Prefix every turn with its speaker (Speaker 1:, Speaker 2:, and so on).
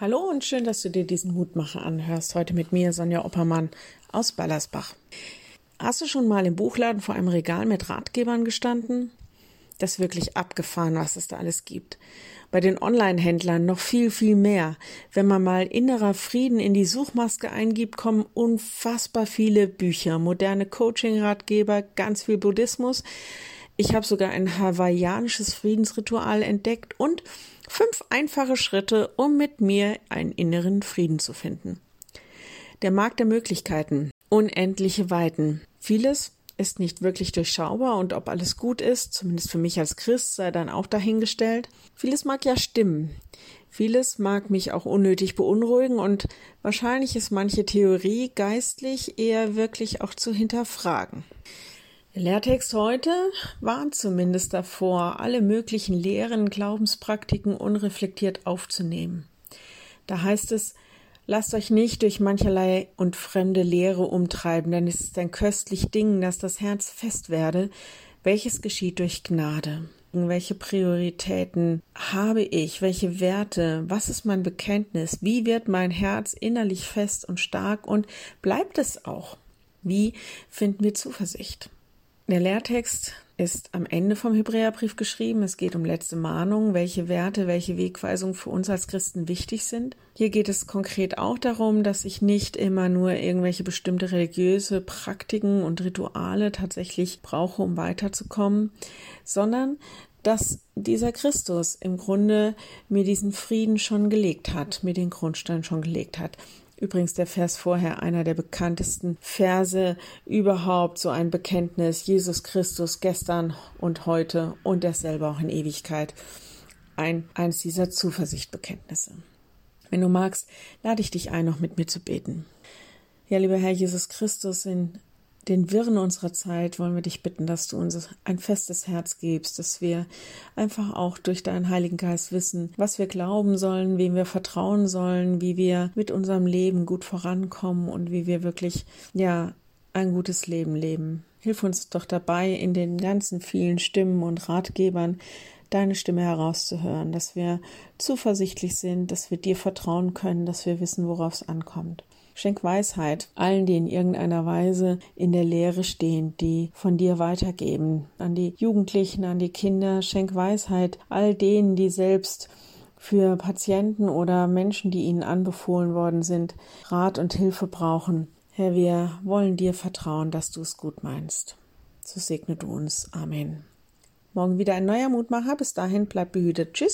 Speaker 1: Hallo und schön, dass du dir diesen Mutmacher anhörst. Heute mit mir, Sonja Oppermann aus Ballersbach. Hast du schon mal im Buchladen vor einem Regal mit Ratgebern gestanden? Das ist wirklich abgefahren, was es da alles gibt. Bei den Online-Händlern noch viel, viel mehr. Wenn man mal innerer Frieden in die Suchmaske eingibt, kommen unfassbar viele Bücher, moderne Coaching-Ratgeber, ganz viel Buddhismus. Ich habe sogar ein hawaiianisches Friedensritual entdeckt und Fünf einfache Schritte, um mit mir einen inneren Frieden zu finden. Der Markt der Möglichkeiten. Unendliche Weiten. Vieles ist nicht wirklich durchschaubar und ob alles gut ist, zumindest für mich als Christ, sei dann auch dahingestellt. Vieles mag ja stimmen. Vieles mag mich auch unnötig beunruhigen und wahrscheinlich ist manche Theorie geistlich eher wirklich auch zu hinterfragen. Der Lehrtext heute warnt zumindest davor, alle möglichen Lehren, Glaubenspraktiken unreflektiert aufzunehmen. Da heißt es, lasst euch nicht durch mancherlei und fremde Lehre umtreiben, denn es ist ein köstlich Ding, dass das Herz fest werde, welches geschieht durch Gnade. Welche Prioritäten habe ich? Welche Werte? Was ist mein Bekenntnis? Wie wird mein Herz innerlich fest und stark und bleibt es auch? Wie finden wir Zuversicht? Der Lehrtext ist am Ende vom Hebräerbrief geschrieben. Es geht um letzte Mahnungen, welche Werte, welche Wegweisungen für uns als Christen wichtig sind. Hier geht es konkret auch darum, dass ich nicht immer nur irgendwelche bestimmte religiöse Praktiken und Rituale tatsächlich brauche, um weiterzukommen, sondern dass dieser Christus im Grunde mir diesen Frieden schon gelegt hat, mir den Grundstein schon gelegt hat. Übrigens der Vers vorher einer der bekanntesten Verse überhaupt, so ein Bekenntnis, Jesus Christus gestern und heute und derselbe auch in Ewigkeit. Ein, eins dieser Zuversichtbekenntnisse. Wenn du magst, lade ich dich ein, noch mit mir zu beten. Ja, lieber Herr Jesus Christus, in den Wirren unserer Zeit wollen wir dich bitten, dass du uns ein festes Herz gibst, dass wir einfach auch durch deinen Heiligen Geist wissen, was wir glauben sollen, wem wir vertrauen sollen, wie wir mit unserem Leben gut vorankommen und wie wir wirklich, ja, ein gutes Leben leben. Hilf uns doch dabei, in den ganzen vielen Stimmen und Ratgebern deine Stimme herauszuhören, dass wir zuversichtlich sind, dass wir dir vertrauen können, dass wir wissen, worauf es ankommt. Schenk Weisheit allen, die in irgendeiner Weise in der Lehre stehen, die von dir weitergeben. An die Jugendlichen, an die Kinder. Schenk Weisheit all denen, die selbst für Patienten oder Menschen, die ihnen anbefohlen worden sind, Rat und Hilfe brauchen. Herr, wir wollen dir vertrauen, dass du es gut meinst. So segne du uns. Amen. Morgen wieder ein neuer Mutmacher. Bis dahin bleib behütet. Tschüss.